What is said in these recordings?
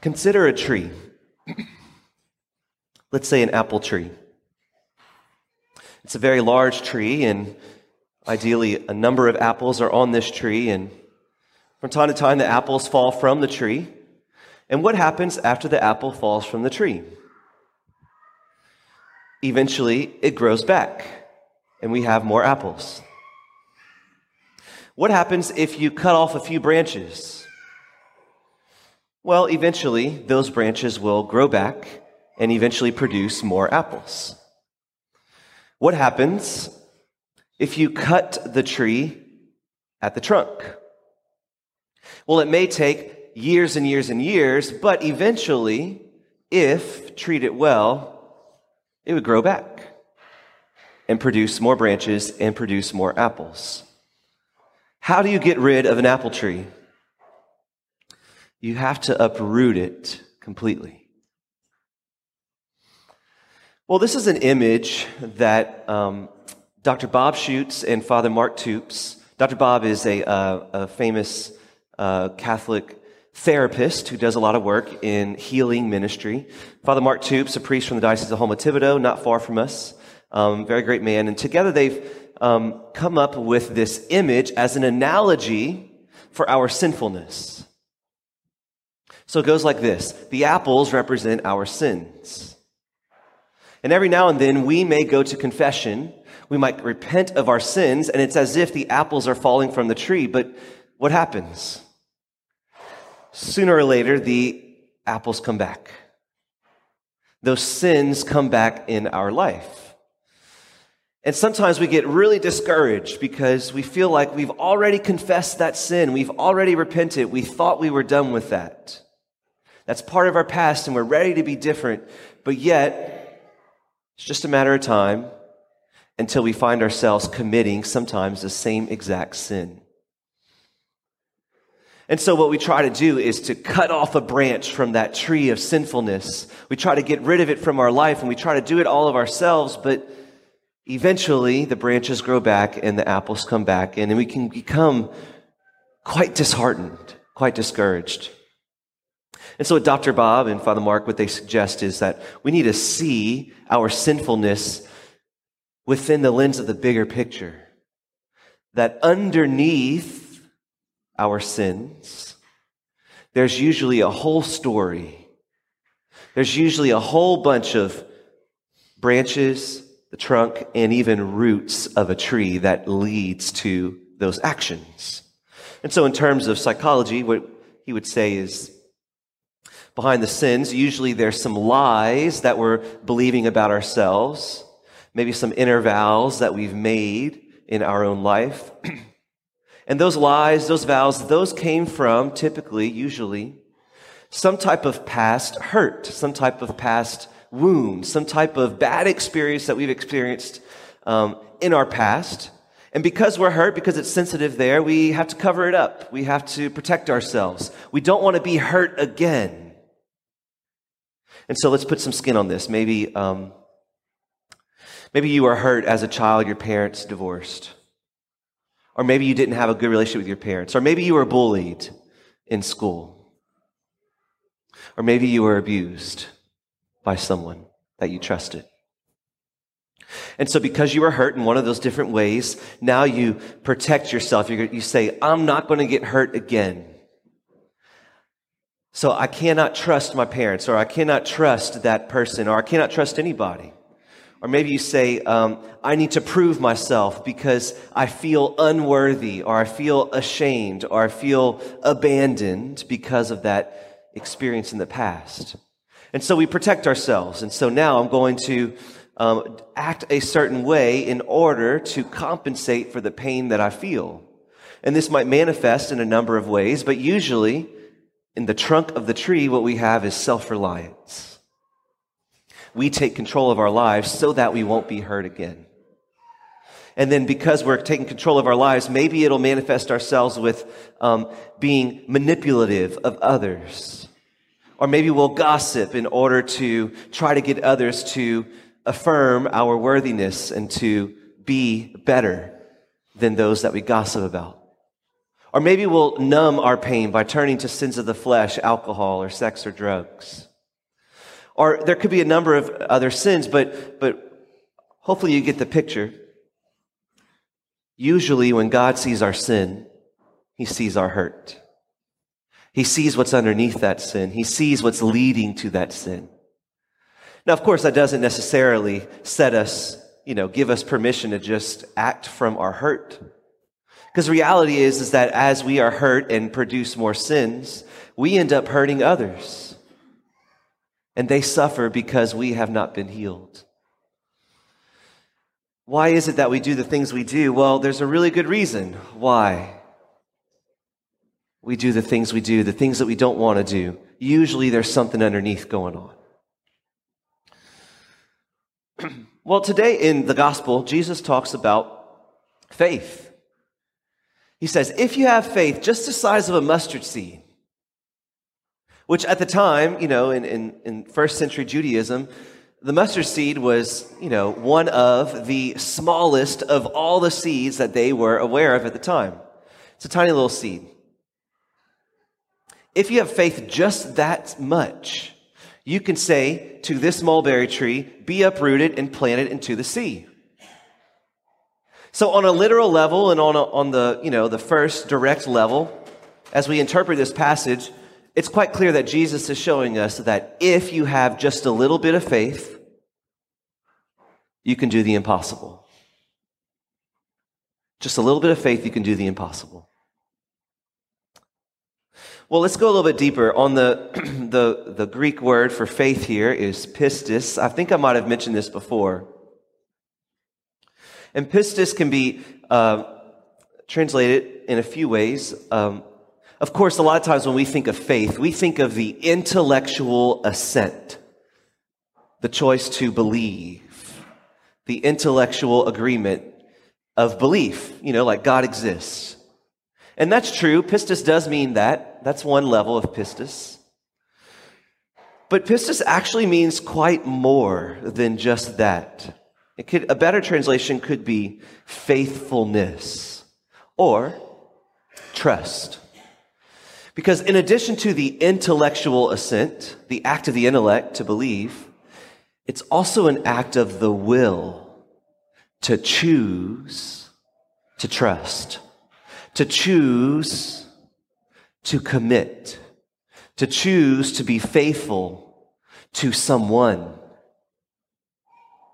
Consider a tree. Let's say an apple tree. It's a very large tree, and ideally, a number of apples are on this tree, and from time to time, the apples fall from the tree. And what happens after the apple falls from the tree? Eventually, it grows back, and we have more apples. What happens if you cut off a few branches? Well, eventually, those branches will grow back and eventually produce more apples. What happens if you cut the tree at the trunk? Well, it may take years and years and years, but eventually, if treated well, it would grow back and produce more branches and produce more apples. How do you get rid of an apple tree? You have to uproot it completely. Well, this is an image that um, Dr. Bob Schuchts and Father Mark Toups. Dr. Bob is a, uh, a famous uh, Catholic therapist who does a lot of work in healing ministry. Father Mark Toups, a priest from the Diocese of Houma Thibodaux, not far from us, um, very great man. And together they've um, come up with this image as an analogy for our sinfulness. So it goes like this The apples represent our sins. And every now and then we may go to confession. We might repent of our sins, and it's as if the apples are falling from the tree. But what happens? Sooner or later, the apples come back. Those sins come back in our life. And sometimes we get really discouraged because we feel like we've already confessed that sin. We've already repented. We thought we were done with that. That's part of our past and we're ready to be different. But yet, it's just a matter of time until we find ourselves committing sometimes the same exact sin. And so, what we try to do is to cut off a branch from that tree of sinfulness. We try to get rid of it from our life, and we try to do it all of ourselves, but eventually the branches grow back and the apples come back, and we can become quite disheartened, quite discouraged. And so, what Dr. Bob and Father Mark, what they suggest is that we need to see our sinfulness within the lens of the bigger picture. That underneath our sins, there's usually a whole story. There's usually a whole bunch of branches, the trunk, and even roots of a tree that leads to those actions. And so, in terms of psychology, what he would say is behind the sins, usually there's some lies that we're believing about ourselves, maybe some inner vows that we've made in our own life. and those lies, those vows, those came from typically, usually, some type of past hurt, some type of past wound, some type of bad experience that we've experienced um, in our past. And because we're hurt, because it's sensitive there, we have to cover it up. We have to protect ourselves. We don't want to be hurt again. And so let's put some skin on this. Maybe, um, maybe you were hurt as a child, your parents divorced. Or maybe you didn't have a good relationship with your parents. Or maybe you were bullied in school. Or maybe you were abused by someone that you trusted. And so, because you were hurt in one of those different ways, now you protect yourself. You say, I'm not going to get hurt again. So, I cannot trust my parents, or I cannot trust that person, or I cannot trust anybody. Or maybe you say, um, I need to prove myself because I feel unworthy, or I feel ashamed, or I feel abandoned because of that experience in the past. And so we protect ourselves. And so now I'm going to um, act a certain way in order to compensate for the pain that I feel. And this might manifest in a number of ways, but usually in the trunk of the tree, what we have is self reliance. We take control of our lives so that we won't be hurt again. And then because we're taking control of our lives, maybe it'll manifest ourselves with um, being manipulative of others or maybe we'll gossip in order to try to get others to affirm our worthiness and to be better than those that we gossip about. Or maybe we'll numb our pain by turning to sins of the flesh, alcohol or sex or drugs. Or there could be a number of other sins, but, but hopefully you get the picture. Usually when God sees our sin, he sees our hurt. He sees what's underneath that sin. He sees what's leading to that sin. Now, of course, that doesn't necessarily set us, you know, give us permission to just act from our hurt. Because reality is, is that as we are hurt and produce more sins, we end up hurting others. And they suffer because we have not been healed. Why is it that we do the things we do? Well, there's a really good reason why we do the things we do, the things that we don't want to do. Usually there's something underneath going on. well, today in the gospel, Jesus talks about faith. He says, if you have faith just the size of a mustard seed, which at the time, you know, in, in, in first century Judaism, the mustard seed was, you know, one of the smallest of all the seeds that they were aware of at the time. It's a tiny little seed. If you have faith just that much, you can say to this mulberry tree, be uprooted and planted into the sea. So on a literal level and on, a, on the, you know, the first direct level, as we interpret this passage, it's quite clear that Jesus is showing us that if you have just a little bit of faith, you can do the impossible. Just a little bit of faith, you can do the impossible. Well, let's go a little bit deeper. On the, the, the Greek word for faith here is pistis. I think I might have mentioned this before. And pistis can be uh, translated in a few ways. Um, of course, a lot of times when we think of faith, we think of the intellectual assent, the choice to believe, the intellectual agreement of belief, you know, like God exists. And that's true. Pistis does mean that. That's one level of pistis. But pistis actually means quite more than just that. Could, a better translation could be faithfulness or trust. Because in addition to the intellectual assent, the act of the intellect to believe, it's also an act of the will to choose to trust, to choose to commit, to choose to be faithful to someone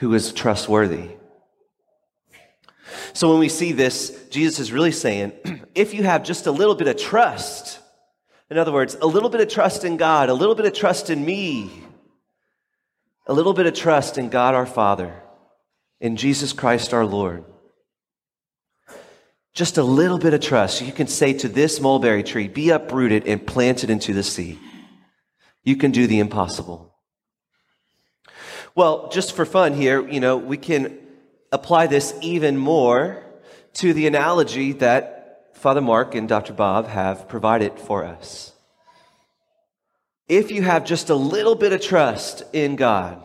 who is trustworthy. So when we see this, Jesus is really saying, if you have just a little bit of trust, in other words, a little bit of trust in God, a little bit of trust in me, a little bit of trust in God our Father, in Jesus Christ our Lord, just a little bit of trust, you can say to this mulberry tree, be uprooted and planted into the sea. You can do the impossible. Well, just for fun here, you know, we can apply this even more to the analogy that Father Mark and Dr. Bob have provided for us. If you have just a little bit of trust in God,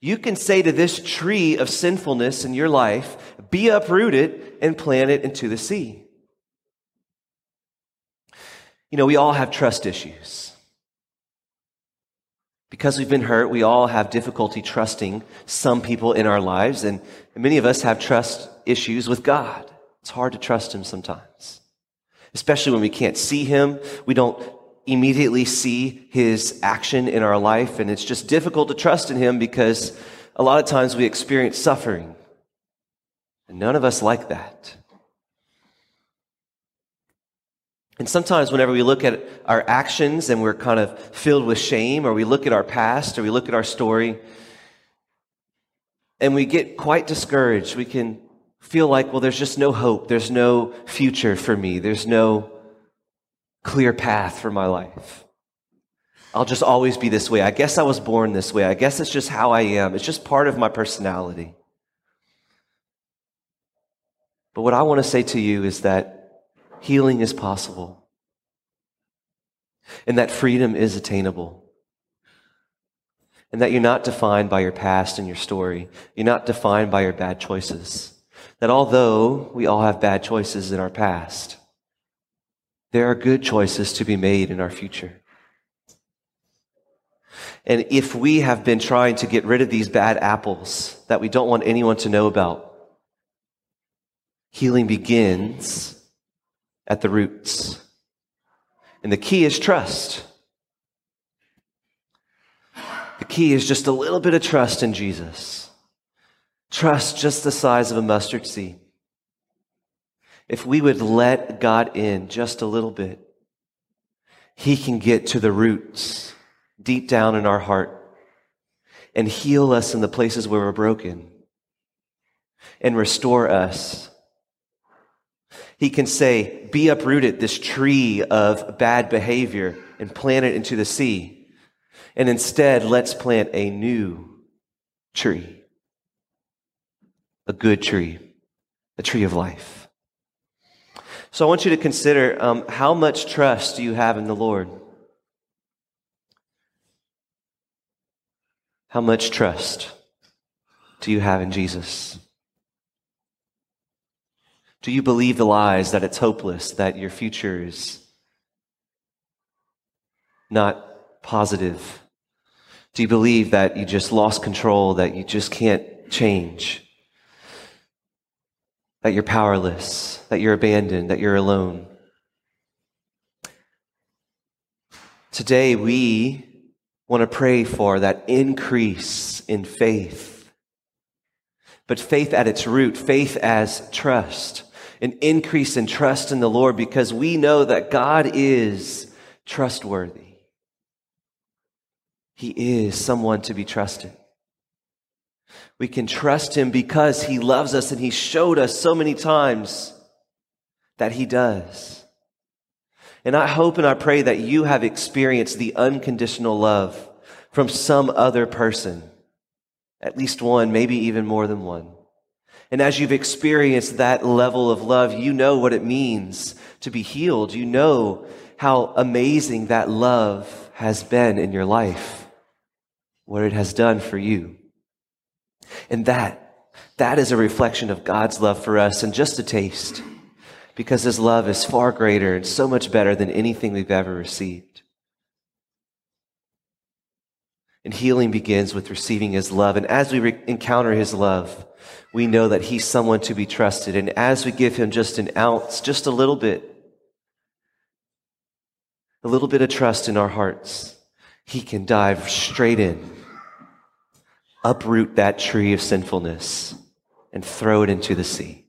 you can say to this tree of sinfulness in your life, be uprooted and plant it into the sea. You know, we all have trust issues. Because we've been hurt, we all have difficulty trusting some people in our lives, and many of us have trust issues with God. It's hard to trust Him sometimes, especially when we can't see Him. We don't immediately see His action in our life, and it's just difficult to trust in Him because a lot of times we experience suffering. And none of us like that. And sometimes, whenever we look at our actions and we're kind of filled with shame, or we look at our past, or we look at our story, and we get quite discouraged, we can feel like, well, there's just no hope. There's no future for me. There's no clear path for my life. I'll just always be this way. I guess I was born this way. I guess it's just how I am. It's just part of my personality. But what I want to say to you is that healing is possible, and that freedom is attainable. And that you're not defined by your past and your story. You're not defined by your bad choices. That although we all have bad choices in our past, There are good choices to be made in our future. And if we have been trying to get rid of these bad apples that we don't want anyone to know about, healing begins at the roots. And the key is trust. The key is just a little bit of trust in Jesus. Trust just the size of a mustard seed. If we would let God in just a little bit, He can get to the roots deep down in our heart and heal us in the places where we're broken and restore us. He can say, Be uprooted, this tree of bad behavior, and plant it into the sea. And instead, let's plant a new tree, a good tree, a tree of life. So I want you to consider um, how much trust do you have in the Lord? How much trust do you have in Jesus? Do you believe the lies that it's hopeless, that your future is not positive? Do you believe that you just lost control, that you just can't change? That you're powerless, that you're abandoned, that you're alone? Today, we want to pray for that increase in faith. But faith at its root, faith as trust, an increase in trust in the Lord because we know that God is trustworthy. He is someone to be trusted. We can trust him because he loves us and he showed us so many times that he does. And I hope and I pray that you have experienced the unconditional love from some other person, at least one, maybe even more than one. And as you've experienced that level of love, you know what it means to be healed. You know how amazing that love has been in your life, what it has done for you. And that, that is a reflection of God's love for us and just a taste because his love is far greater and so much better than anything we've ever received. And healing begins with receiving his love. And as we re- encounter his love, we know that he's someone to be trusted. And as we give him just an ounce, just a little bit, a little bit of trust in our hearts, he can dive straight in, uproot that tree of sinfulness, and throw it into the sea.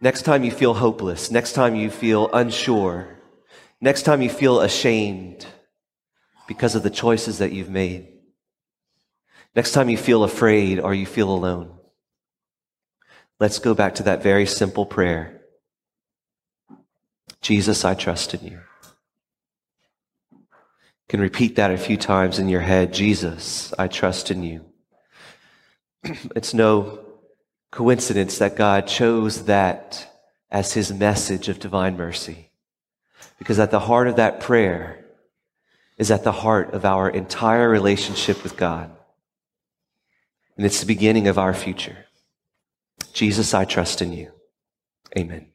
Next time you feel hopeless, next time you feel unsure, next time you feel ashamed because of the choices that you've made, next time you feel afraid or you feel alone, let's go back to that very simple prayer Jesus, I trust in you. You can repeat that a few times in your head Jesus, I trust in you. it's no coincidence that God chose that as his message of divine mercy. Because at the heart of that prayer is at the heart of our entire relationship with God. And it's the beginning of our future. Jesus, I trust in you. Amen.